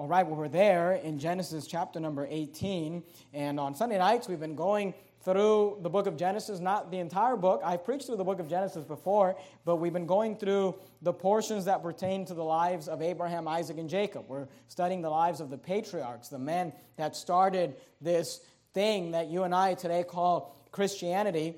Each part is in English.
All right, well, we're there in Genesis chapter number 18. And on Sunday nights, we've been going through the book of Genesis, not the entire book. I've preached through the book of Genesis before, but we've been going through the portions that pertain to the lives of Abraham, Isaac, and Jacob. We're studying the lives of the patriarchs, the men that started this thing that you and I today call Christianity.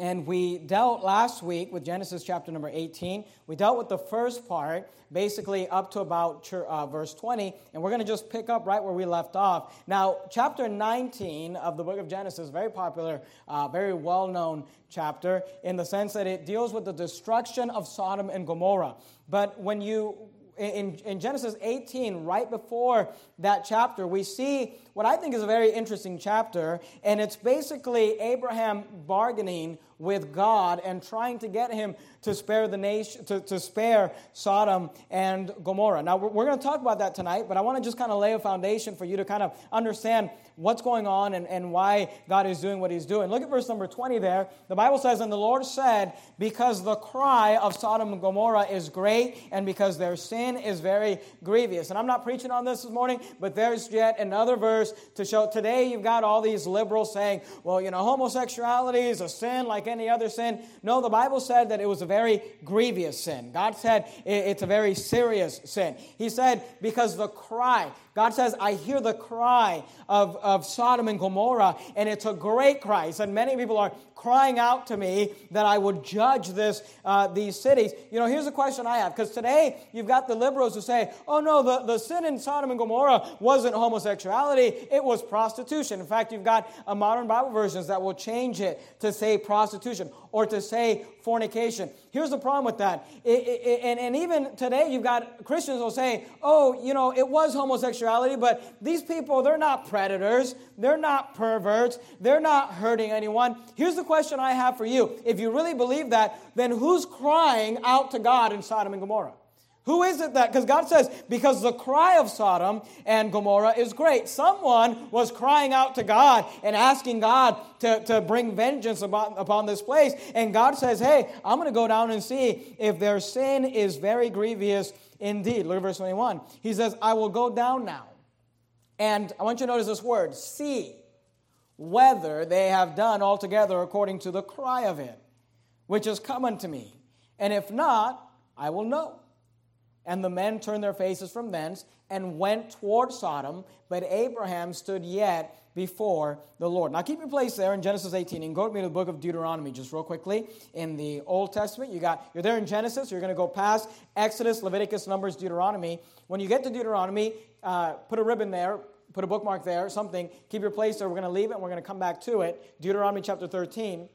And we dealt last week with Genesis chapter number 18. We dealt with the first part, basically up to about uh, verse 20, and we're going to just pick up right where we left off. Now, chapter 19 of the book of Genesis, very popular, uh, very well known chapter in the sense that it deals with the destruction of Sodom and Gomorrah. But when you in, in Genesis 18, right before that chapter, we see what I think is a very interesting chapter, and it's basically Abraham bargaining with God and trying to get him to spare the nation, to, to spare Sodom and Gomorrah. Now, we're, we're going to talk about that tonight, but I want to just kind of lay a foundation for you to kind of understand what's going on and, and why God is doing what he's doing. Look at verse number 20 there. The Bible says, And the Lord said, Because the cry of Sodom and Gomorrah is great, and because their sin is very grievous. And I'm not preaching on this this morning, but there's yet another verse to show. Today, you've got all these liberals saying, Well, you know, homosexuality is a sin like any other sin. No, the Bible said that it was a very grievous sin. God said it's a very serious sin. He said, Because the cry, God says, I hear the cry of, of Sodom and Gomorrah, and it's a great cry. He said, Many people are crying out to me that I would judge this, uh, these cities. You know, here's a question I have, because today you've got the liberals who say, oh no, the, the sin in Sodom and Gomorrah wasn't homosexuality, it was prostitution. In fact, you've got a modern Bible versions that will change it to say prostitution or to say fornication. Here's the problem with that. It, it, and, and even today, you've got Christians who say, oh, you know, it was homosexuality, but these people, they're not predators, they're not perverts, they're not hurting anyone. Here's the question I have for you. If you really believe that, then who's crying out to God in Sodom and Gomorrah? Who is it that? Because God says, because the cry of Sodom and Gomorrah is great. Someone was crying out to God and asking God to, to bring vengeance upon, upon this place. And God says, hey, I'm going to go down and see if their sin is very grievous indeed. Look at verse 21. He says, I will go down now. And I want you to notice this word, see whether they have done altogether according to the cry of it, which is come unto me. And if not, I will know. And the men turned their faces from thence and went toward Sodom, but Abraham stood yet before the Lord. Now keep your place there in Genesis 18 and go with me to the book of Deuteronomy just real quickly. In the Old Testament, you got you're there in Genesis, you're going to go past Exodus, Leviticus, Numbers, Deuteronomy. When you get to Deuteronomy, uh, put a ribbon there, put a bookmark there, something. Keep your place there. We're going to leave it and we're going to come back to it. Deuteronomy chapter 13.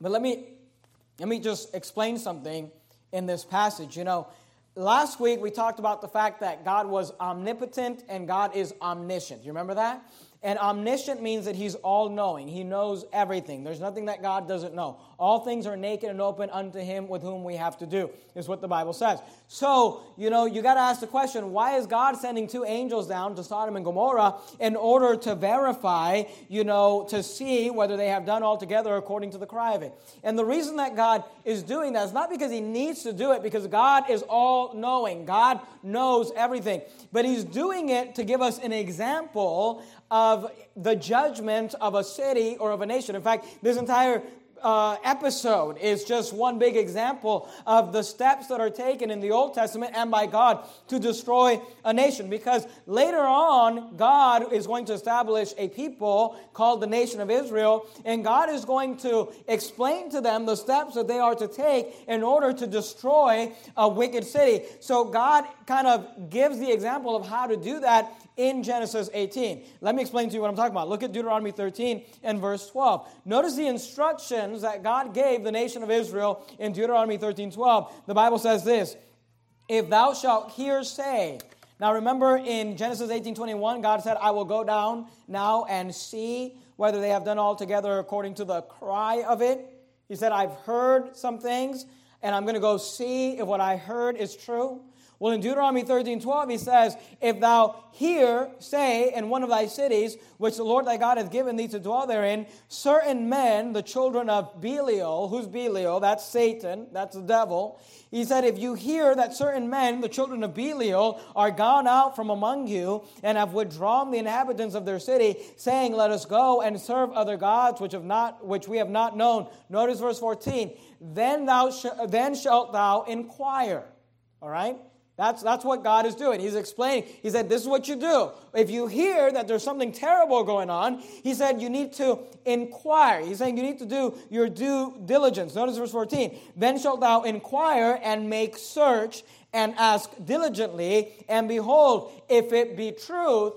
But let me let me just explain something in this passage. You know, last week we talked about the fact that God was omnipotent and God is omniscient. You remember that? And omniscient means that he's all knowing. He knows everything. There's nothing that God doesn't know. All things are naked and open unto him with whom we have to do, is what the Bible says. So, you know, you got to ask the question why is God sending two angels down to Sodom and Gomorrah in order to verify, you know, to see whether they have done altogether according to the cry of it? And the reason that God is doing that is not because he needs to do it, because God is all knowing. God knows everything. But he's doing it to give us an example of the judgment of a city or of a nation. In fact, this entire uh, episode is just one big example of the steps that are taken in the Old Testament and by God to destroy a nation. Because later on, God is going to establish a people called the nation of Israel, and God is going to explain to them the steps that they are to take in order to destroy a wicked city. So God kind of gives the example of how to do that in Genesis 18. Let me explain to you what I'm talking about. Look at Deuteronomy 13 and verse 12. Notice the that God gave the nation of Israel in Deuteronomy 13 12. The Bible says this If thou shalt hear say, now remember in Genesis 18 21, God said, I will go down now and see whether they have done altogether according to the cry of it. He said, I've heard some things, and I'm going to go see if what I heard is true. Well, in Deuteronomy 13 12, he says, If thou hear, say, in one of thy cities, which the Lord thy God hath given thee to dwell therein, certain men, the children of Belial, who's Belial? That's Satan, that's the devil. He said, If you hear that certain men, the children of Belial, are gone out from among you, and have withdrawn the inhabitants of their city, saying, Let us go and serve other gods which, have not, which we have not known. Notice verse 14. Then, thou sh- then shalt thou inquire. All right? That's, that's what God is doing. He's explaining. He said, This is what you do. If you hear that there's something terrible going on, he said, You need to inquire. He's saying, You need to do your due diligence. Notice verse 14. Then shalt thou inquire and make search and ask diligently, and behold, if it be truth,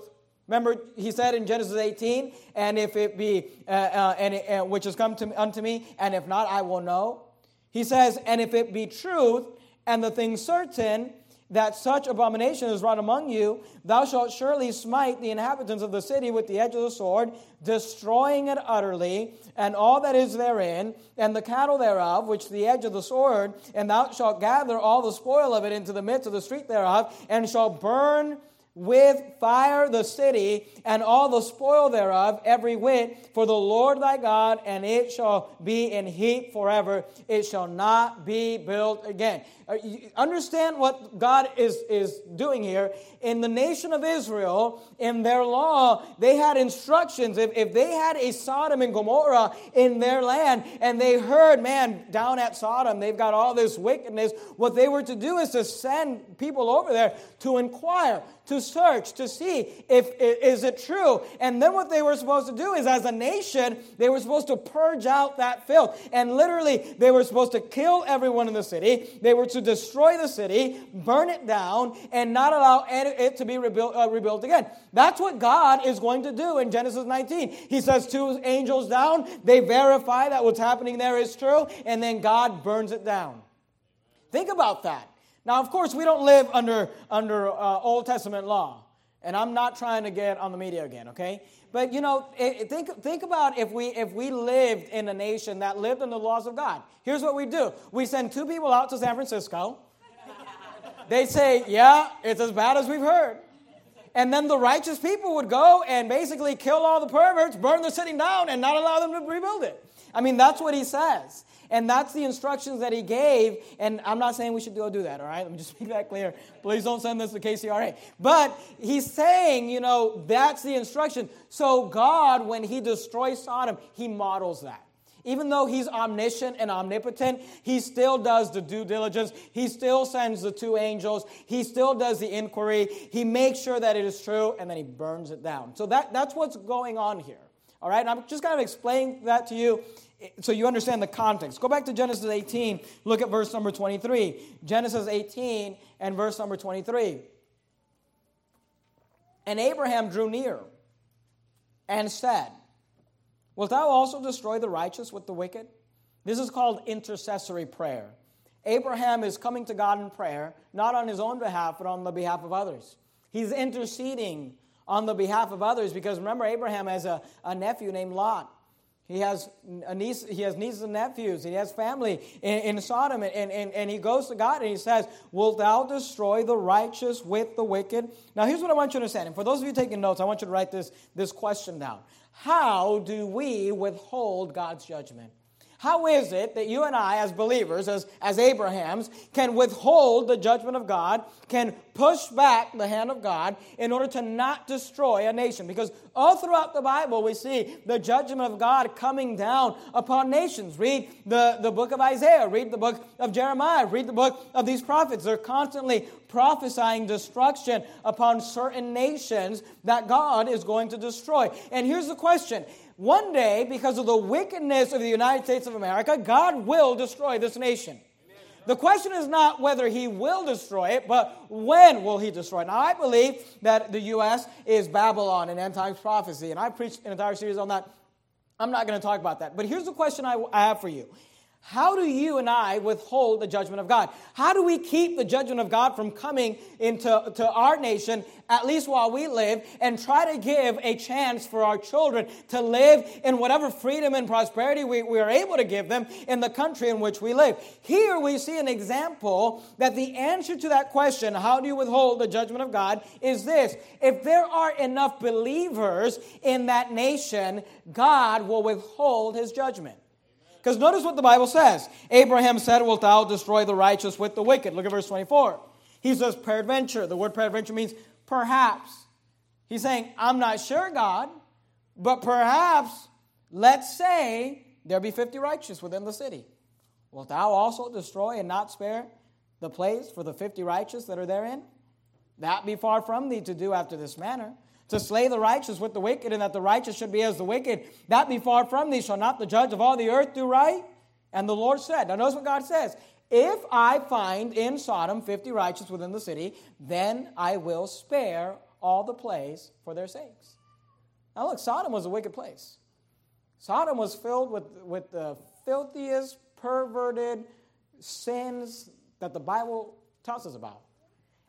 Remember, he said in Genesis 18, and if it be, uh, uh, and uh, which has come to, unto me, and if not, I will know. He says, and if it be truth, and the thing certain, that such abomination is wrought among you, thou shalt surely smite the inhabitants of the city with the edge of the sword, destroying it utterly, and all that is therein, and the cattle thereof, which the edge of the sword, and thou shalt gather all the spoil of it into the midst of the street thereof, and shall burn with fire the city and all the spoil thereof, every whit, for the Lord thy God, and it shall be in heap forever. It shall not be built again. Uh, understand what God is, is doing here. In the nation of Israel, in their law, they had instructions. If, if they had a Sodom and Gomorrah in their land and they heard, man, down at Sodom, they've got all this wickedness, what they were to do is to send people over there to inquire, to search, to see if is it true. And then what they were supposed to do is, as a nation, they were supposed to purge out that filth. And literally, they were supposed to kill everyone in the city. They were to destroy the city, burn it down, and not allow it to be rebuilt, uh, rebuilt again. That's what God is going to do in Genesis 19. He says two angels down, they verify that what's happening there is true, and then God burns it down. Think about that. Now, of course, we don't live under, under uh, Old Testament law. And I'm not trying to get on the media again, okay? But you know, think, think about if we, if we lived in a nation that lived in the laws of God. Here's what we do we send two people out to San Francisco. They say, Yeah, it's as bad as we've heard. And then the righteous people would go and basically kill all the perverts, burn the city down, and not allow them to rebuild it. I mean, that's what he says. And that's the instructions that he gave. And I'm not saying we should go do that, all right? Let me just make that clear. Please don't send this to KCRA. But he's saying, you know, that's the instruction. So God, when he destroys Sodom, he models that. Even though he's omniscient and omnipotent, he still does the due diligence. He still sends the two angels. He still does the inquiry. He makes sure that it is true, and then he burns it down. So that, that's what's going on here. All right, and I'm just kind of explaining that to you so you understand the context. Go back to Genesis 18, look at verse number 23. Genesis 18 and verse number 23. And Abraham drew near and said, Wilt thou also destroy the righteous with the wicked? This is called intercessory prayer. Abraham is coming to God in prayer, not on his own behalf, but on the behalf of others. He's interceding on the behalf of others because remember, Abraham has a, a nephew named Lot. He has, a niece, he has nieces and nephews. He has family in, in Sodom. And, and, and he goes to God and he says, Wilt thou destroy the righteous with the wicked? Now, here's what I want you to understand. And for those of you taking notes, I want you to write this, this question down. How do we withhold God's judgment? How is it that you and I, as believers, as, as Abrahams, can withhold the judgment of God, can push back the hand of God in order to not destroy a nation? Because all throughout the Bible, we see the judgment of God coming down upon nations. Read the, the book of Isaiah, read the book of Jeremiah, read the book of these prophets. They're constantly prophesying destruction upon certain nations that God is going to destroy. And here's the question one day, because of the wickedness of the United States of America, God will destroy this nation. The question is not whether he will destroy it, but when will he destroy it. Now, I believe that the U.S. is Babylon in end times prophecy, and I preached an entire series on that. I'm not going to talk about that. But here's the question I, I have for you How do you and I withhold the judgment of God? How do we keep the judgment of God from coming into to our nation, at least while we live, and try to give a chance for our children to live in whatever freedom and prosperity we, we are able to give them in the country in which we live? Here we see an example that the answer to that question, how do you withhold the judgment of God, is this. If there are enough believers in that nation, God will withhold his judgment. Because notice what the Bible says. Abraham said, Wilt thou destroy the righteous with the wicked? Look at verse 24. He says, Peradventure. The word peradventure means perhaps. He's saying, I'm not sure, God, but perhaps, let's say, there be 50 righteous within the city. Wilt thou also destroy and not spare the place for the 50 righteous that are therein? That be far from thee to do after this manner to slay the righteous with the wicked, and that the righteous should be as the wicked. That be far from thee. Shall not the judge of all the earth do right? And the Lord said, Now notice what God says. If I find in Sodom 50 righteous within the city, then I will spare all the place for their sakes. Now look, Sodom was a wicked place. Sodom was filled with, with the filthiest, perverted sins that the Bible tells us about.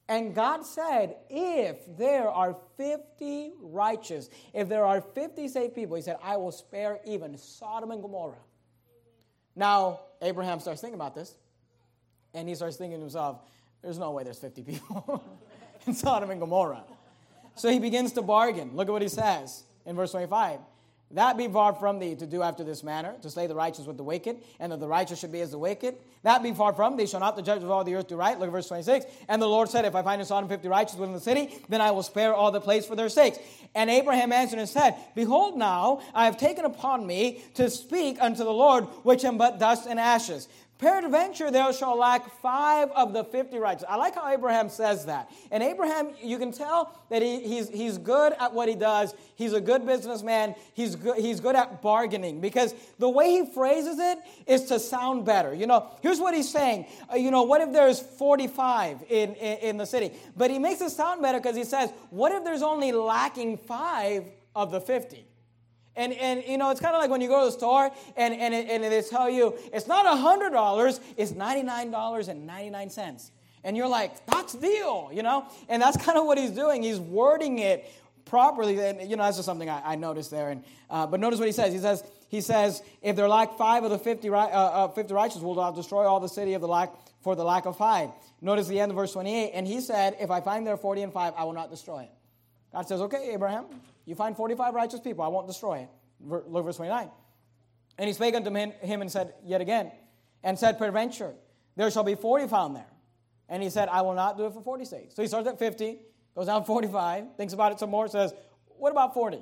And God said, if there are 50 righteous, if there are 50 saved people, He said, I will spare even Sodom and Gomorrah. Now, Abraham starts thinking about this, and he starts thinking to himself, there's no way there's 50 people in Sodom and Gomorrah. So he begins to bargain. Look at what he says in verse 25. That be far from thee to do after this manner, to slay the righteous with the wicked, and that the righteous should be as the wicked. That be far from thee, shall not the judge of all the earth do right? Look at verse 26. And the Lord said, If I find in Sodom 50 righteous within the city, then I will spare all the place for their sakes. And Abraham answered and said, Behold, now I have taken upon me to speak unto the Lord, which am but dust and ashes. Peradventure, there shall lack five of the 50 righteous. I like how Abraham says that. And Abraham, you can tell that he, he's, he's good at what he does. He's a good businessman. He's good, he's good at bargaining because the way he phrases it is to sound better. You know, here's what he's saying. Uh, you know, what if there's 45 in, in, in the city? But he makes it sound better because he says, what if there's only lacking five of the 50? And, and you know, it's kind of like when you go to the store and, and, it, and they tell you it's not $100, it's $99.99. And you're like, that's deal, you know? And that's kind of what he's doing. He's wording it properly. And, you know, that's just something I, I noticed there. And, uh, but notice what he says. He says, he says, if there are lack five of the 50, uh, uh, 50 righteous, will destroy all the city of the lack for the lack of five. Notice the end of verse 28. And he said, if I find there 40 and 5, I will not destroy it. God says, okay, Abraham, you find 45 righteous people, I won't destroy it. Look verse 29. And he spake unto him and said yet again, and said, Peradventure, there shall be 40 found there. And he said, I will not do it for 40 sake. So he starts at 50, goes down 45, thinks about it some more, says, What about 40?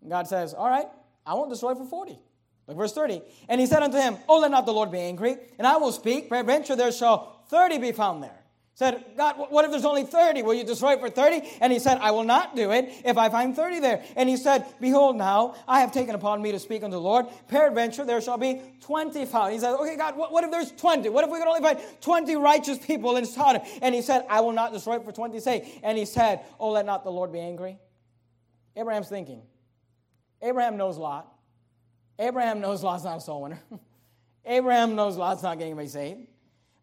And God says, All right, I won't destroy for 40. Look, verse 30. And he said unto him, Oh, let not the Lord be angry, and I will speak. Peradventure there shall 30 be found there said, God, what if there's only 30? Will you destroy it for 30? And he said, I will not do it if I find 30 there. And he said, Behold, now I have taken upon me to speak unto the Lord. Peradventure, there shall be 20 found. He said, Okay, God, what, what if there's 20? What if we could only find 20 righteous people in Sodom? And he said, I will not destroy it for 20 sake. And he said, Oh, let not the Lord be angry. Abraham's thinking. Abraham knows Lot. Abraham knows Lot's not a soul winner. Abraham knows Lot's not getting anybody saved.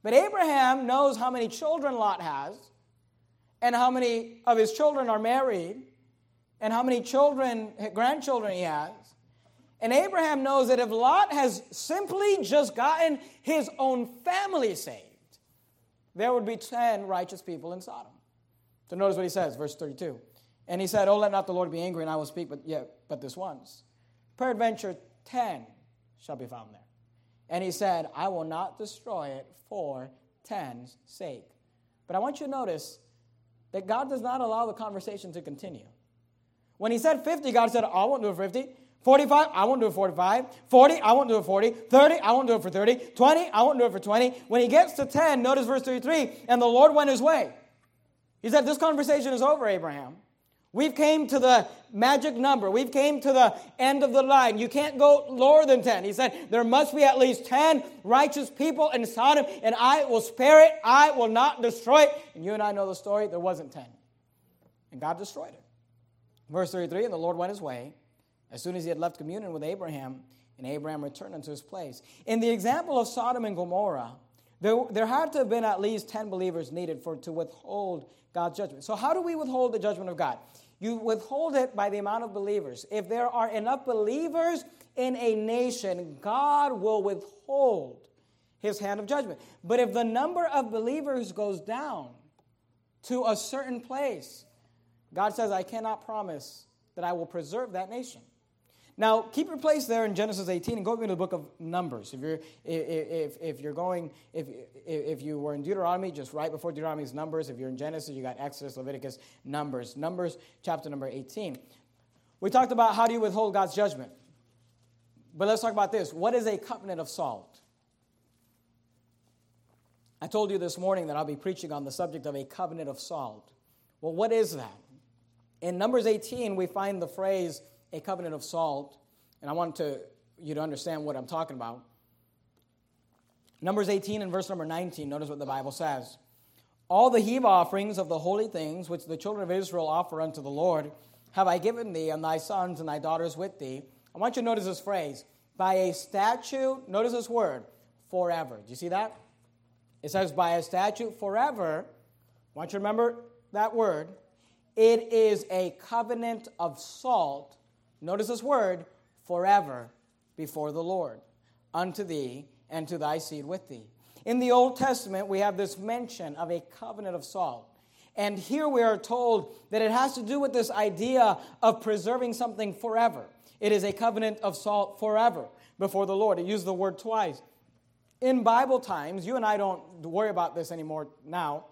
But Abraham knows how many children Lot has, and how many of his children are married, and how many children, grandchildren he has. And Abraham knows that if Lot has simply just gotten his own family saved, there would be 10 righteous people in Sodom. So notice what he says, verse 32. And he said, Oh, let not the Lord be angry, and I will speak but yet but this once. Peradventure, 10 shall be found there. And he said, I will not destroy it for ten's sake. But I want you to notice that God does not allow the conversation to continue. When he said 50, God said, I won't do it for 50. 45, I won't do it for 45. 40, I won't do it for 40. 30, I won't do it for 30. 20, I won't do it for 20. When he gets to 10, notice verse 33, and the Lord went his way. He said, This conversation is over, Abraham. We've came to the magic number. We've came to the end of the line. You can't go lower than 10. He said, there must be at least 10 righteous people in Sodom, and I will spare it. I will not destroy it. And you and I know the story. There wasn't 10. And God destroyed it. Verse 33, and the Lord went his way. As soon as he had left communion with Abraham, And Abraham returned unto his place. In the example of Sodom and Gomorrah, there, there had to have been at least 10 believers needed for to withhold God's judgment. So, how do we withhold the judgment of God? You withhold it by the amount of believers. If there are enough believers in a nation, God will withhold his hand of judgment. But if the number of believers goes down to a certain place, God says, I cannot promise that I will preserve that nation. Now, keep your place there in Genesis 18 and go into the book of Numbers. If you're, if, if you're going, if, if you were in Deuteronomy, just right before Deuteronomy is Numbers. If you're in Genesis, you got Exodus, Leviticus, Numbers. Numbers, chapter number 18. We talked about how do you withhold God's judgment. But let's talk about this. What is a covenant of salt? I told you this morning that I'll be preaching on the subject of a covenant of salt. Well, what is that? In Numbers 18, we find the phrase a covenant of salt, and I want to, you to understand what I'm talking about. Numbers 18 and verse number 19, notice what the Bible says. All the heave offerings of the holy things which the children of Israel offer unto the Lord have I given thee, and thy sons and thy daughters with thee. I want you to notice this phrase by a statute, notice this word, forever. Do you see that? It says by a statute forever. I want you to remember that word. It is a covenant of salt notice this word, forever before the Lord, unto thee and to thy seed with thee. In the Old Testament, we have this mention of a covenant of salt. And here we are told that it has to do with this idea of preserving something forever. It is a covenant of salt forever before the Lord. It used the word twice. In Bible times, you and I don't worry about this anymore now,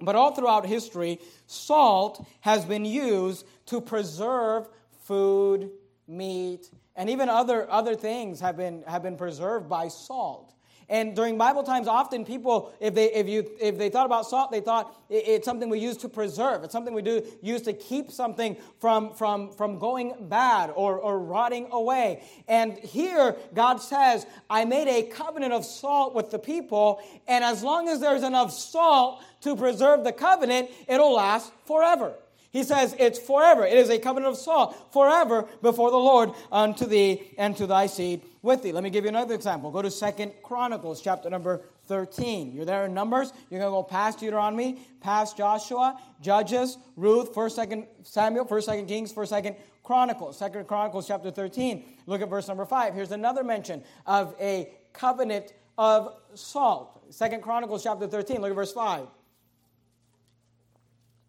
but all throughout history, salt has been used to preserve food, meat, and even other, other things have been, have been preserved by salt. And during Bible times, often people, if they, if, you, if they thought about salt, they thought it's something we use to preserve. It's something we do use to keep something from, from, from going bad or, or rotting away. And here, God says, I made a covenant of salt with the people, and as long as there's enough salt to preserve the covenant, it'll last forever. He says it's forever. It is a covenant of salt forever before the Lord unto thee and to thy seed with thee. Let me give you another example. Go to Second Chronicles chapter number 13. You're there in Numbers. You're going to go past Deuteronomy, past Joshua, Judges, Ruth, 1st, 2nd Samuel, 1st, 2nd Kings, 1st, 2nd Chronicles. 2nd Chronicles chapter 13. Look at verse number 5. Here's another mention of a covenant of salt. 2nd Chronicles chapter 13. Look at verse 5.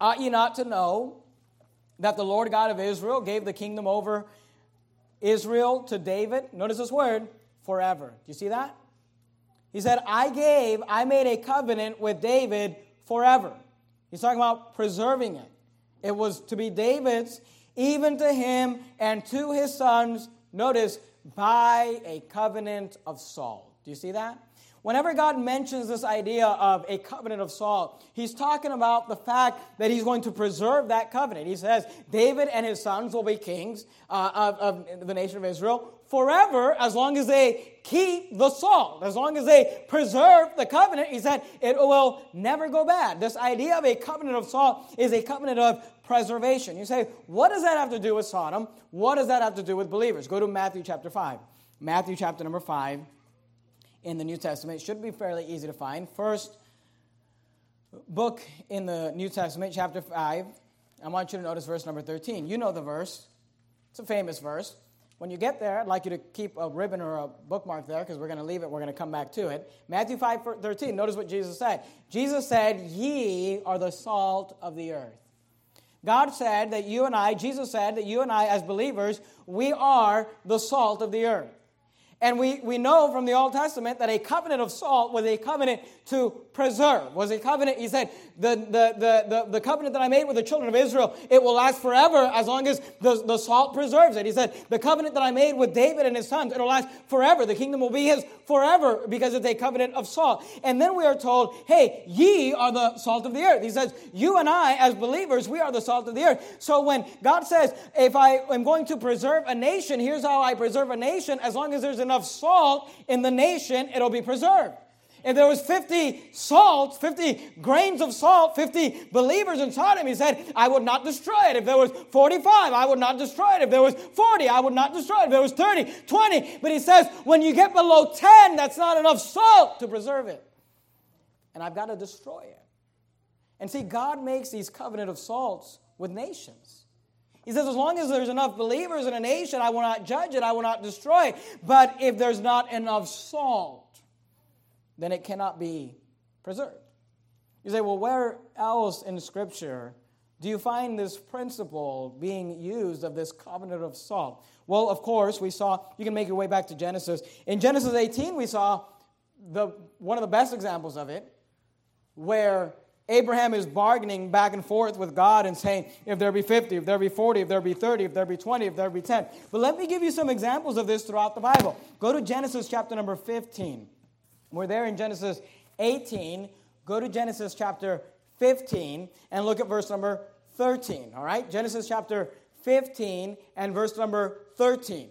Ought ye not to know that the Lord God of Israel gave the kingdom over Israel to David? Notice this word, forever. Do you see that? He said, I gave, I made a covenant with David forever. He's talking about preserving it. It was to be David's, even to him and to his sons, notice, by a covenant of salt. Do you see that? Whenever God mentions this idea of a covenant of salt, he's talking about the fact that he's going to preserve that covenant. He says, David and his sons will be kings uh, of, of the nation of Israel forever as long as they keep the salt, as long as they preserve the covenant. He said, it will never go bad. This idea of a covenant of salt is a covenant of preservation. You say, what does that have to do with Sodom? What does that have to do with believers? Go to Matthew chapter 5. Matthew chapter number 5 in the New Testament. Should be fairly easy to find. First book in the New Testament, chapter 5. I want you to notice verse number 13. You know the verse, it's a famous verse. When you get there, I'd like you to keep a ribbon or a bookmark there because we're going to leave it. We're going to come back to it. Matthew 5 13. Notice what Jesus said. Jesus said, Ye are the salt of the earth. God said that you and I, Jesus said that you and I, as believers, we are the salt of the earth. And we, we know from the Old Testament that a covenant of salt was a covenant to preserve, was a covenant. He said, the, the, the, the, the covenant that I made with the children of Israel, it will last forever as long as the, the salt preserves it. He said, the covenant that I made with David and his sons, it'll last forever. The kingdom will be his forever because it's a covenant of salt. And then we are told, hey, ye are the salt of the earth. He says, you and I, as believers, we are the salt of the earth. So when God says, if I am going to preserve a nation, here's how I preserve a nation, as long as there's enough salt in the nation, it'll be preserved. If there was 50 salts, 50 grains of salt, 50 believers in Sodom, he said, I would not destroy it. If there was 45, I would not destroy it. If there was 40, I would not destroy it. If there was 30, 20. But he says, when you get below 10, that's not enough salt to preserve it. And I've got to destroy it. And see, God makes these covenant of salts with nations. He says, as long as there's enough believers in a nation, I will not judge it, I will not destroy it. But if there's not enough salt, then it cannot be preserved. You say, well, where else in Scripture do you find this principle being used of this covenant of salt? Well, of course, we saw, you can make your way back to Genesis. In Genesis 18, we saw the, one of the best examples of it, where Abraham is bargaining back and forth with God and saying, if there be 50, if there be 40, if there be 30, if there be 20, if there be 10. But let me give you some examples of this throughout the Bible. Go to Genesis chapter number 15. We're there in Genesis 18. Go to Genesis chapter 15 and look at verse number 13. All right? Genesis chapter 15 and verse number 13.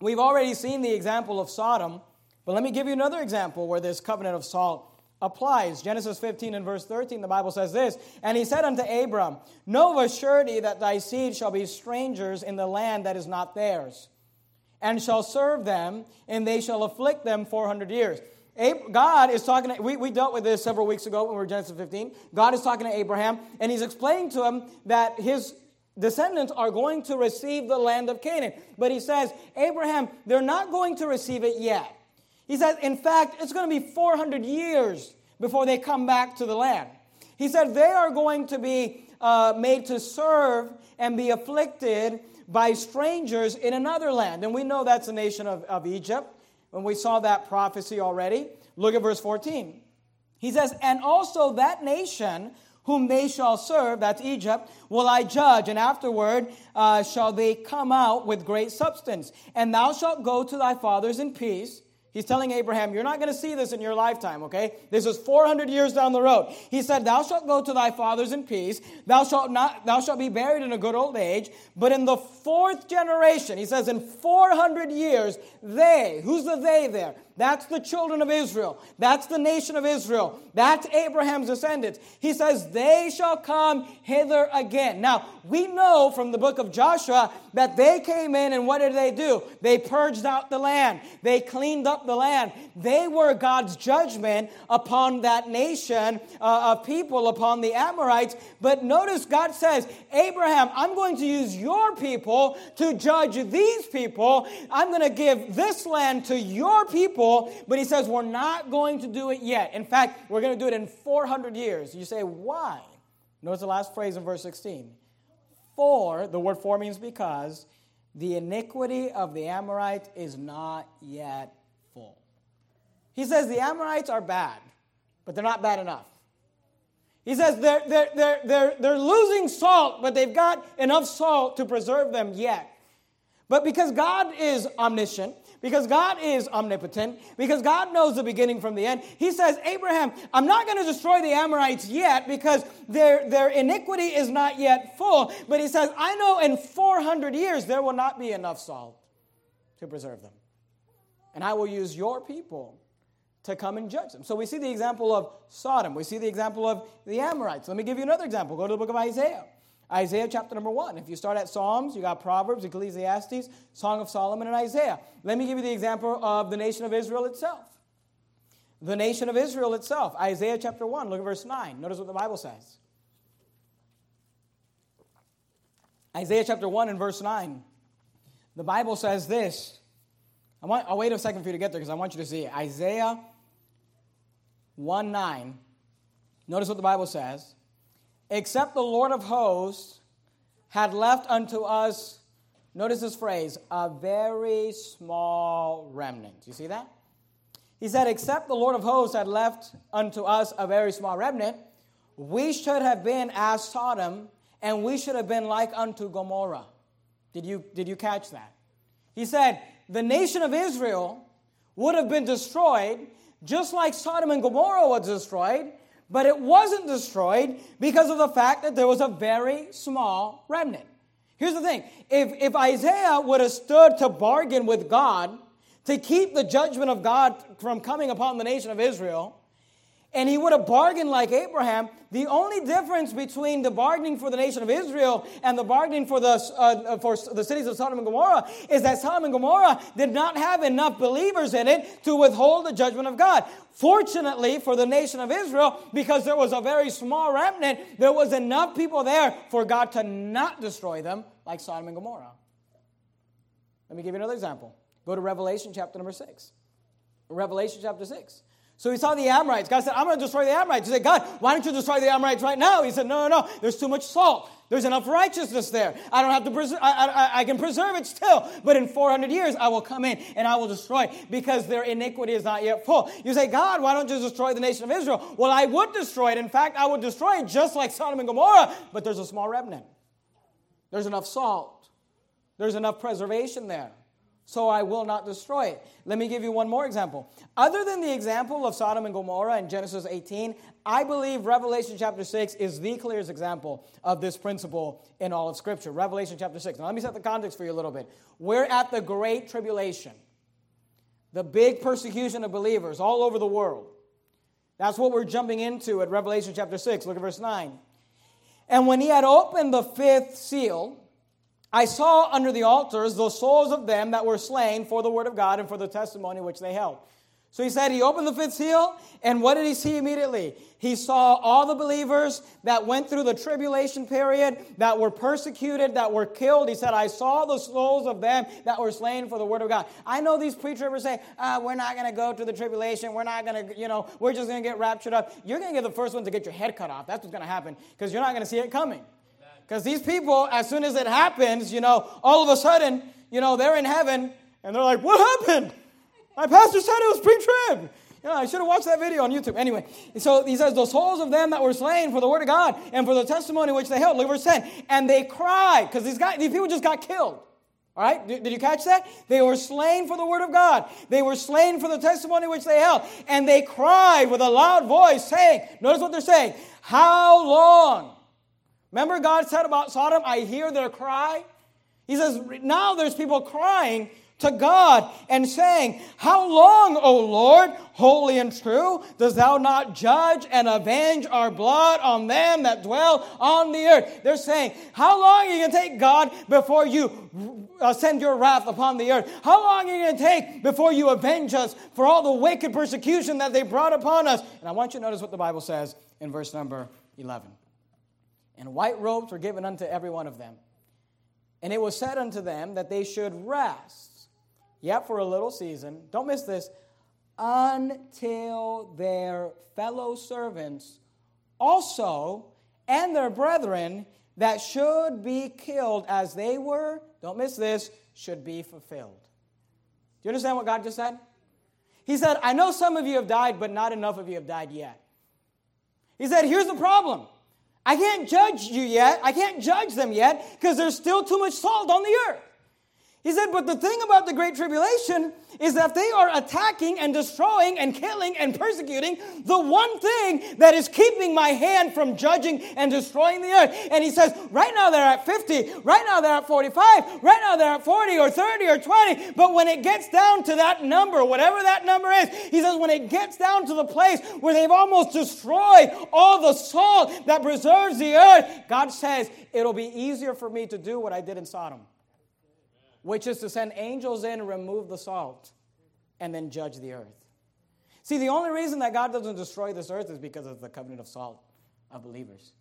We've already seen the example of Sodom, but let me give you another example where this covenant of salt applies. Genesis 15 and verse 13, the Bible says this And he said unto Abram, Know of a surety that thy seed shall be strangers in the land that is not theirs, and shall serve them, and they shall afflict them 400 years. God is talking, to, we, we dealt with this several weeks ago when we were Genesis 15. God is talking to Abraham, and he's explaining to him that his descendants are going to receive the land of Canaan. But he says, Abraham, they're not going to receive it yet. He says, in fact, it's going to be 400 years before they come back to the land. He said, they are going to be uh, made to serve and be afflicted by strangers in another land. And we know that's the nation of, of Egypt. When we saw that prophecy already, look at verse 14. He says, And also that nation whom they shall serve, that's Egypt, will I judge, and afterward uh, shall they come out with great substance. And thou shalt go to thy fathers in peace He's telling Abraham, You're not going to see this in your lifetime, okay? This is 400 years down the road. He said, Thou shalt go to thy fathers in peace. Thou shalt, not, thou shalt be buried in a good old age. But in the fourth generation, he says, In 400 years, they, who's the they there? That's the children of Israel. That's the nation of Israel. That's Abraham's descendants. He says, They shall come hither again. Now, we know from the book of Joshua that they came in and what did they do? They purged out the land, they cleaned up the land. They were God's judgment upon that nation uh, of people, upon the Amorites. But notice God says, Abraham, I'm going to use your people to judge these people. I'm going to give this land to your people people, but he says we're not going to do it yet. In fact, we're going to do it in 400 years. You say, why? Notice the last phrase in verse 16. For, the word for means because, the iniquity of the Amorites is not yet full. He says the Amorites are bad, but they're not bad enough. He says they're, they're, they're, they're, they're losing salt, but they've got enough salt to preserve them yet. But because God is omniscient, because God is omnipotent, because God knows the beginning from the end. He says, Abraham, I'm not going to destroy the Amorites yet because their, their iniquity is not yet full. But he says, I know in 400 years there will not be enough salt to preserve them. And I will use your people to come and judge them. So we see the example of Sodom. We see the example of the Amorites. Let me give you another example. Go to the book of Isaiah. Isaiah chapter number one. If you start at Psalms, you got Proverbs, Ecclesiastes, Song of Solomon, and Isaiah. Let me give you the example of the nation of Israel itself. The nation of Israel itself. Isaiah chapter 1, look at verse 9. Notice what the Bible says. Isaiah chapter 1 and verse 9. The Bible says this. I want, I'll wait a second for you to get there because I want you to see it. Isaiah 1 9. Notice what the Bible says except the Lord of hosts had left unto us, notice this phrase, a very small remnant. You see that? He said, except the Lord of hosts had left unto us a very small remnant, we should have been as Sodom, and we should have been like unto Gomorrah. Did you, did you catch that? He said, the nation of Israel would have been destroyed just like Sodom and Gomorrah was destroyed but it wasn't destroyed because of the fact that there was a very small remnant. Here's the thing if, if Isaiah would have stood to bargain with God to keep the judgment of God from coming upon the nation of Israel and he would have bargained like Abraham. The only difference between the bargaining for the nation of Israel and the bargaining for the, uh, for the cities of Sodom and Gomorrah is that Sodom and Gomorrah did not have enough believers in it to withhold the judgment of God. Fortunately for the nation of Israel, because there was a very small remnant, there was enough people there for God to not destroy them like Sodom and Gomorrah. Let me give you another example. Go to Revelation chapter number 6. Revelation chapter 6. So he saw the Amorites. God said, I'm going to destroy the Amorites. He said, God, why don't you destroy the Amorites right now? He said, No, no, no. There's too much salt. There's enough righteousness there. I don't have to preserve, I, I, I, can preserve it still. But in 400 years, I will come in and I will destroy because their iniquity is not yet full. You say, God, why don't you destroy the nation of Israel? Well, I would destroy it. In fact, I would destroy it just like Sodom and Gomorrah, but there's a small remnant. There's enough salt. There's enough preservation there so I will not destroy it. Let me give you one more example. Other than the example of Sodom and Gomorrah in Genesis 18, I believe Revelation chapter 6 is the clearest example of this principle in all of Scripture. Revelation chapter 6. Now, let me set the context for you a little bit. We're at the Great Tribulation, the big persecution of believers all over the world. That's what we're jumping into at Revelation chapter 6. Look at verse 9. And when he had opened the fifth seal, I saw under the altars the souls of them that were slain for the word of God and for the testimony which they held. So he said, he opened the fifth seal, and what did he see immediately? He saw all the believers that went through the tribulation period, that were persecuted, that were killed. He said, I saw the souls of them that were slain for the word of God. I know these pre-tribbers say, uh, we're not going to go to the tribulation. We're not going to, you know, we're just going to get raptured up. You're going to get the first one to get your head cut off. That's what's going to happen because you're not going to see it coming. Because these people, as soon as it happens, you know, all of a sudden, you know, they're in heaven and they're like, what happened? My pastor said it was pre trib. You know, I should have watched that video on YouTube. Anyway, so he says, the souls of them that were slain for the word of God and for the testimony which they held. Look verse 10. And they cried, because these guys, these people just got killed. All right? Did, did you catch that? They were slain for the word of God. They were slain for the testimony which they held. And they cried with a loud voice, saying, notice what they're saying, How long? Remember, God said about Sodom, I hear their cry? He says, now there's people crying to God and saying, How long, O Lord, holy and true, dost thou not judge and avenge our blood on them that dwell on the earth? They're saying, How long are you going to take, God, before you uh, send your wrath upon the earth? How long are you going to take before you avenge us for all the wicked persecution that they brought upon us? And I want you to notice what the Bible says in verse number 11 and white robes were given unto every one of them. And it was said unto them that they should rest, yet for a little season, don't miss this, until their fellow servants also and their brethren that should be killed as they were, don't miss this, should be fulfilled. Do you understand what God just said? He said, I know some of you have died, but not enough of you have died yet. He said, Here's the problem I can't judge you yet. I can't judge them yet because there's still too much salt on the earth. He said, but the thing about the Great Tribulation is that they are attacking and destroying and killing and persecuting the one thing that is keeping my hand from judging and destroying the earth. And he says, right now they're at 50, right now they're at 45, right now they're at 40 or 30 or 20. But when it gets down to that number, whatever that number is, he says, when it gets down to the place where they've almost destroyed all the salt that preserves the earth, God says, it'll be easier for me to do what I did in Sodom which is to send angels in and remove the salt and then judge the earth. See, the only reason that God doesn't destroy this earth is because of the covenant of salt of believers.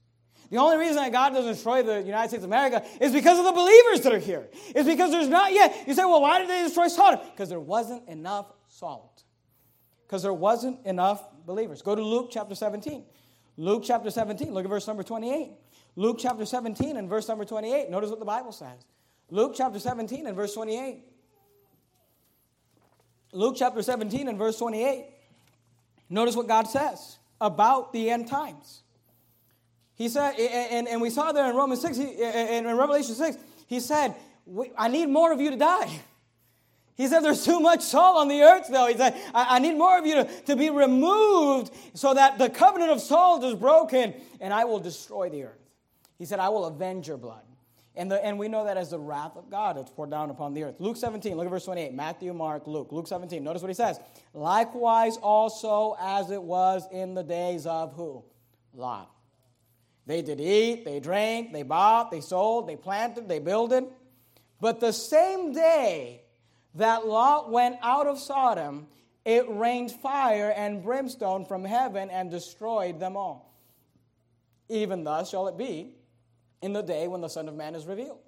The only reason that God doesn't destroy the United States of America is because of the believers that are here. It's because there's not yet. You say, well, why did they destroy Sodom? Because there wasn't enough salt. Because there wasn't enough believers. Go to Luke chapter 17. Luke chapter 17, look at verse number 28. Luke chapter 17 and verse number 28. Notice what the Bible says. Luke chapter 17 and verse 28. Luke chapter 17 and verse 28. Notice what God says about the end times. He said, and, and we saw there in Romans 6, in Revelation 6, he said, I need more of you to die. He said, There's too much salt on the earth, though. He said, I, I need more of you to, to be removed so that the covenant of salt is broken and I will destroy the earth. He said, I will avenge your blood. And, the, and we know that as the wrath of God that's poured down upon the earth. Luke 17, look at verse 28. Matthew, Mark, Luke. Luke 17, notice what he says. Likewise also as it was in the days of who? Lot. They did eat, they drank, they bought, they sold, they planted, they builded. But the same day that Lot went out of Sodom, it rained fire and brimstone from heaven and destroyed them all. Even thus shall it be in the day when the Son of Man is revealed.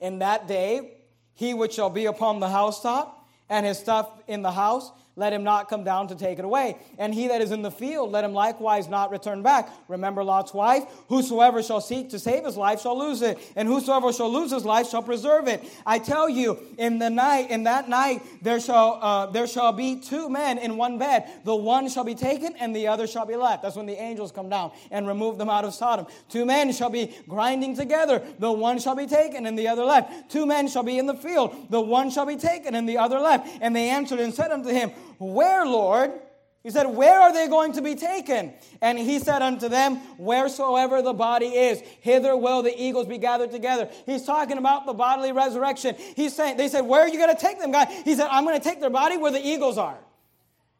In that day, he which shall be upon the housetop and his stuff in the house let him not come down to take it away. And he that is in the field, let him likewise not return back. Remember Lot's wife? Whosoever shall seek to save his life shall lose it, and whosoever shall lose his life shall preserve it. I tell you, in the night, in that night, there shall uh, there shall be two men in one bed. The one shall be taken, and the other shall be left. That's when the angels come down and remove them out of Sodom. Two men shall be grinding together. The one shall be taken, and the other left. Two men shall be in the field. The one shall be taken, and the other left. And they answered and said unto him, where, Lord? He said, Where are they going to be taken? And he said unto them, Wheresoever the body is, hither will the eagles be gathered together. He's talking about the bodily resurrection. He's saying, They said, Where are you going to take them, God? He said, I'm going to take their body where the eagles are.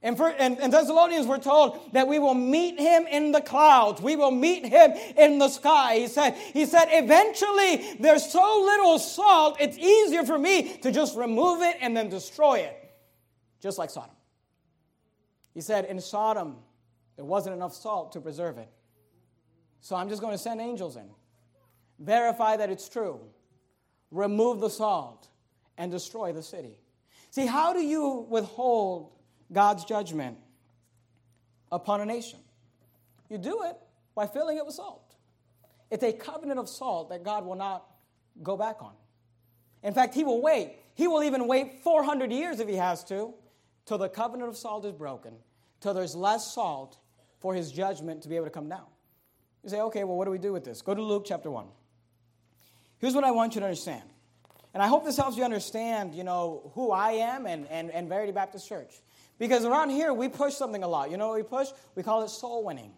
And, for, and, and Thessalonians were told that we will meet him in the clouds. We will meet him in the sky. He said, he said, eventually there's so little salt, it's easier for me to just remove it and then destroy it. Just like Sodom. He said, In Sodom, there wasn't enough salt to preserve it. So I'm just going to send angels in, verify that it's true, remove the salt, and destroy the city. See, how do you withhold God's judgment upon a nation? You do it by filling it with salt. It's a covenant of salt that God will not go back on. In fact, He will wait. He will even wait 400 years if He has to till the covenant of salt is broken, till there's less salt for his judgment to be able to come down. You say, okay, well, what do we do with this? Go to Luke chapter 1. Here's what I want you to understand. And I hope this helps you understand, you know, who I am and, and, and Verity Baptist Church. Because around here, we push something a lot. You know we push? We call it soul winning.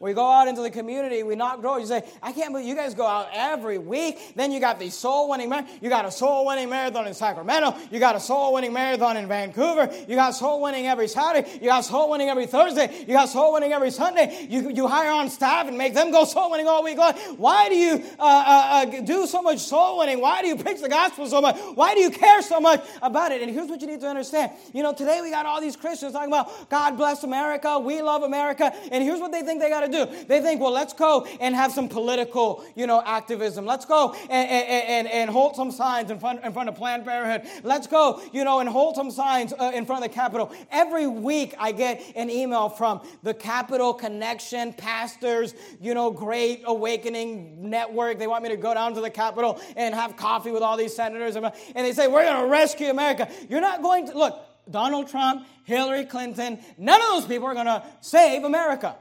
We go out into the community, we knock doors. You say, I can't believe you guys go out every week. Then you got the soul winning You got a soul winning marathon in Sacramento. You got a soul winning marathon in Vancouver. You got soul winning every Saturday. You got soul winning every Thursday. You got soul winning every Sunday. You, you hire on staff and make them go soul winning all week long. Why do you uh, uh, uh, do so much soul winning? Why do you preach the gospel so much? Why do you care so much about it? And here's what you need to understand. You know, today we got all these Christians talking about God bless America, we love America. And here's what they think they got to do. They think, well, let's go and have some political, you know, activism. Let's go and, and, and, hold some signs in front, in front of Planned Parenthood. Let's go, you know, and hold some signs uh, in front of the Capitol. Every week I get an email from the Capitol Connection pastors, you know, Great Awakening Network. They want me to go down to the Capitol and have coffee with all these senators. And they say, we're going to rescue America. You're not going to, look, Donald Trump, Hillary Clinton, none of those people are going to save America.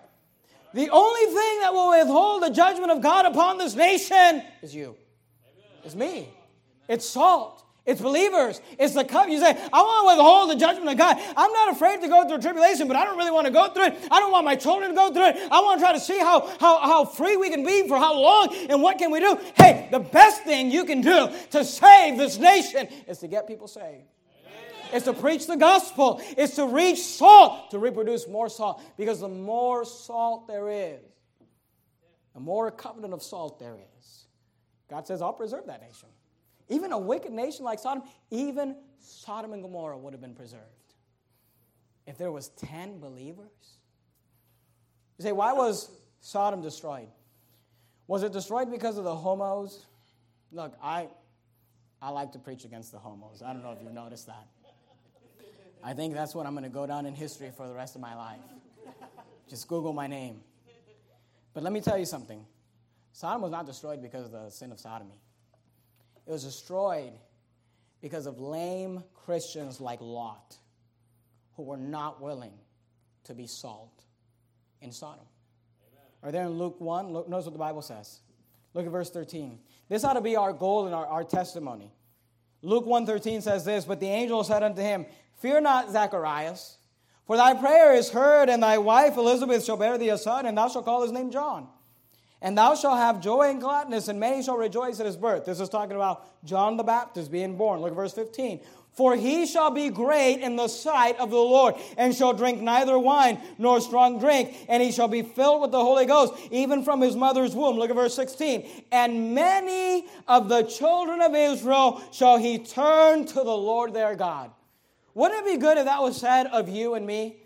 The only thing that will withhold the judgment of God upon this nation is you. It's me. It's salt. It's believers. It's the cup. You say, I want to withhold the judgment of God. I'm not afraid to go through tribulation, but I don't really want to go through it. I don't want my children to go through it. I want to try to see how, how, how free we can be for how long and what can we do. Hey, the best thing you can do to save this nation is to get people saved. It's to preach the gospel. It's to reach salt, to reproduce more salt. Because the more salt there is, the more covenant of salt there is. God says, I'll preserve that nation. Even a wicked nation like Sodom, even Sodom and Gomorrah would have been preserved. If there was 10 believers. You say, why was Sodom destroyed? Was it destroyed because of the homos? Look, I, I like to preach against the homos. I don't know if you've noticed that. I think that's what I'm going to go down in history for the rest of my life. Just Google my name. But let me tell you something Sodom was not destroyed because of the sin of sodomy, it was destroyed because of lame Christians like Lot who were not willing to be salt in Sodom. Are there in Luke 1? Look, notice what the Bible says. Look at verse 13. This ought to be our goal and our, our testimony. Luke 1.13 says this, But the angel said unto him, Fear not, Zacharias, for thy prayer is heard, and thy wife Elizabeth shall bear thee a son, and thou shalt call his name John. And thou shalt have joy and gladness, and many shall rejoice at his birth. This is talking about John the Baptist being born. Look at verse 15. For he shall be great in the sight of the Lord, and shall drink neither wine nor strong drink, and he shall be filled with the Holy Ghost, even from his mother's womb. Look at verse 16. And many of the children of Israel shall he turn to the Lord their God. Wouldn't it be good if that was said of you and me?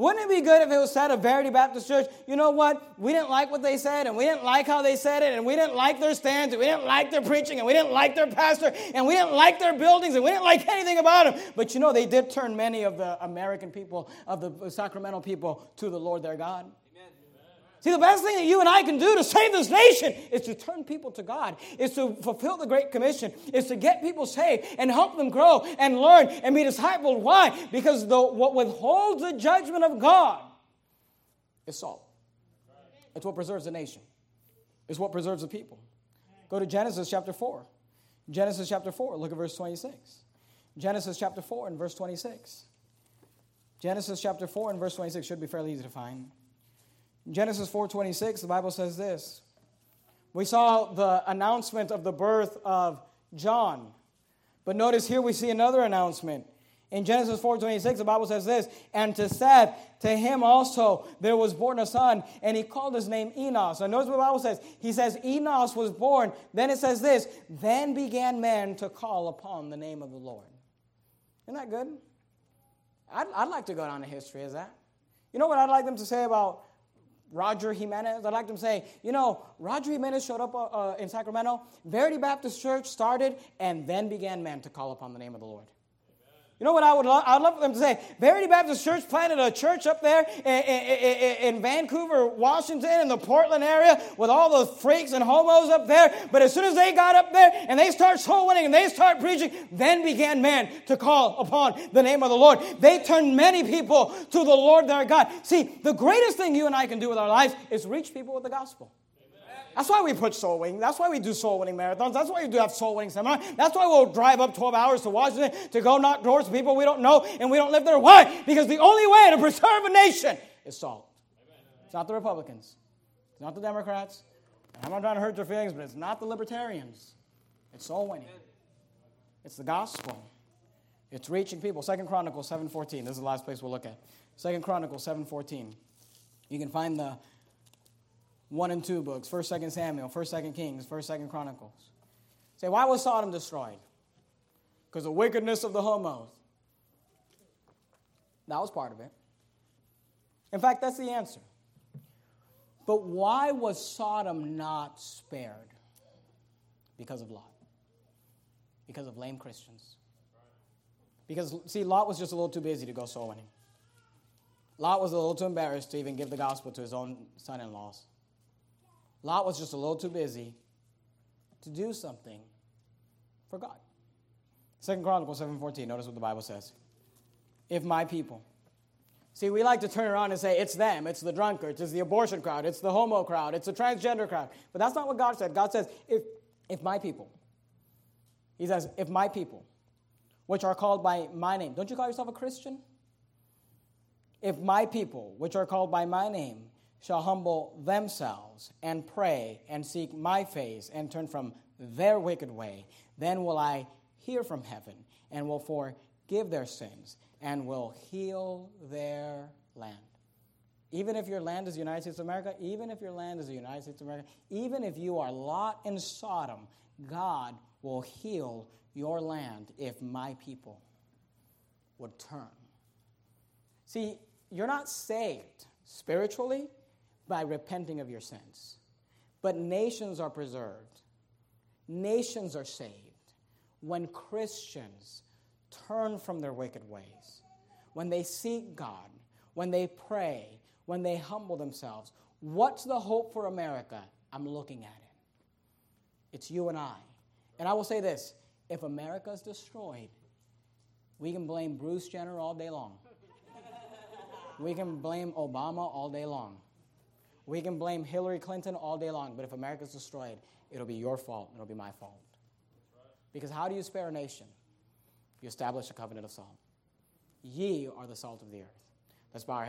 Wouldn't it be good if it was said of Verity Baptist Church, you know what? We didn't like what they said, and we didn't like how they said it, and we didn't like their stands, and we didn't like their preaching, and we didn't like their pastor, and we didn't like their buildings, and we didn't like anything about them. But you know, they did turn many of the American people, of the Sacramento people, to the Lord their God. See, the best thing that you and I can do to save this nation is to turn people to God, is to fulfill the Great Commission, is to get people saved and help them grow and learn and be discipled. Why? Because the, what withholds the judgment of God is salt. It's what preserves the nation, it's what preserves the people. Go to Genesis chapter 4. Genesis chapter 4, look at verse 26. Genesis chapter 4 and verse 26. Genesis chapter 4 and verse 26 should be fairly easy to find. Genesis 4:26, the Bible says this. We saw the announcement of the birth of John. But notice here we see another announcement. In Genesis 4:26, the Bible says this, and to Seth, to him also there was born a son, and he called his name Enos. And notice what the Bible says. He says Enos was born. Then it says this, then began men to call upon the name of the Lord. Isn't that good? I'd, I'd like to go down to history as that. You know what I'd like them to say about Roger Jimenez. I'd like to say, you know, Roger Jimenez showed up uh, uh, in Sacramento. Verity Baptist Church started, and then began men to call upon the name of the Lord. You know what I would love? I'd love for them to say, Verity Baptist Church planted a church up there in, in, in, Vancouver, Washington, in the Portland area with all those freaks and homos up there. But as soon as they got up there and they start soul winning and they start preaching, then began men to call upon the name of the Lord. They turned many people to the Lord their God. See, the greatest thing you and I can do with our lives is reach people with the gospel. That's why we put soul winning. That's why we do soul winning marathons. That's why we do have soul winning seminars. That's why we'll drive up 12 hours to Washington to go knock doors to people we don't know and we don't live there. Why? Because the only way to preserve a nation is salt. It's not the Republicans. It's not the Democrats. I'm not trying to hurt your feelings, but it's not the libertarians. It's soul winning. It's the gospel. It's reaching people. Second Chronicles 7.14. This is the last place we'll look at. Second Chronicles 7.14. You can find the 1 and 2 books, 1st, 2nd Samuel, 1st, 2nd Kings, 1st, 2nd Chronicles. Say, why was Sodom destroyed? Because the wickedness of the homos. That was part of it. In fact, that's the answer. But why was Sodom not spared? Because of Lot. Because of lame Christians. Because, see, Lot was just a little too busy to go soul winning. Lot was a little too embarrassed to even give the gospel to his own son in laws. Lot was just a little too busy to do something for God. Second Chronicles 7:14, notice what the Bible says. If my people. See, we like to turn around and say it's them, it's the drunkards, it's the abortion crowd, it's the homo crowd, it's the transgender crowd. But that's not what God said. God says, if, if my people. He says, if my people, which are called by my name. Don't you call yourself a Christian? If my people, which are called by my name, shall humble themselves and pray and seek my face and turn from their wicked way, then will I hear from heaven and will forgive their sins and will heal their land. Even if your land is the United States of America, even if your land is the United States of America, even if you are Lot in Sodom, God will heal your land if my people would turn. See, you're not saved spiritually by repenting of your sins. But nations are preserved, nations are saved when Christians turn from their wicked ways, when they seek God, when they pray, when they humble themselves. What's the hope for America? I'm looking at it. It's you and I. And I will say this if America is destroyed, we can blame Bruce Jenner all day long. We can blame Obama all day long. We can blame Hillary Clinton all day long, but if America's destroyed, it'll be your fault. It'll be my fault. Because how do you spare a nation? You establish a covenant of salt. Ye are the salt of the earth. Let's bow our heads.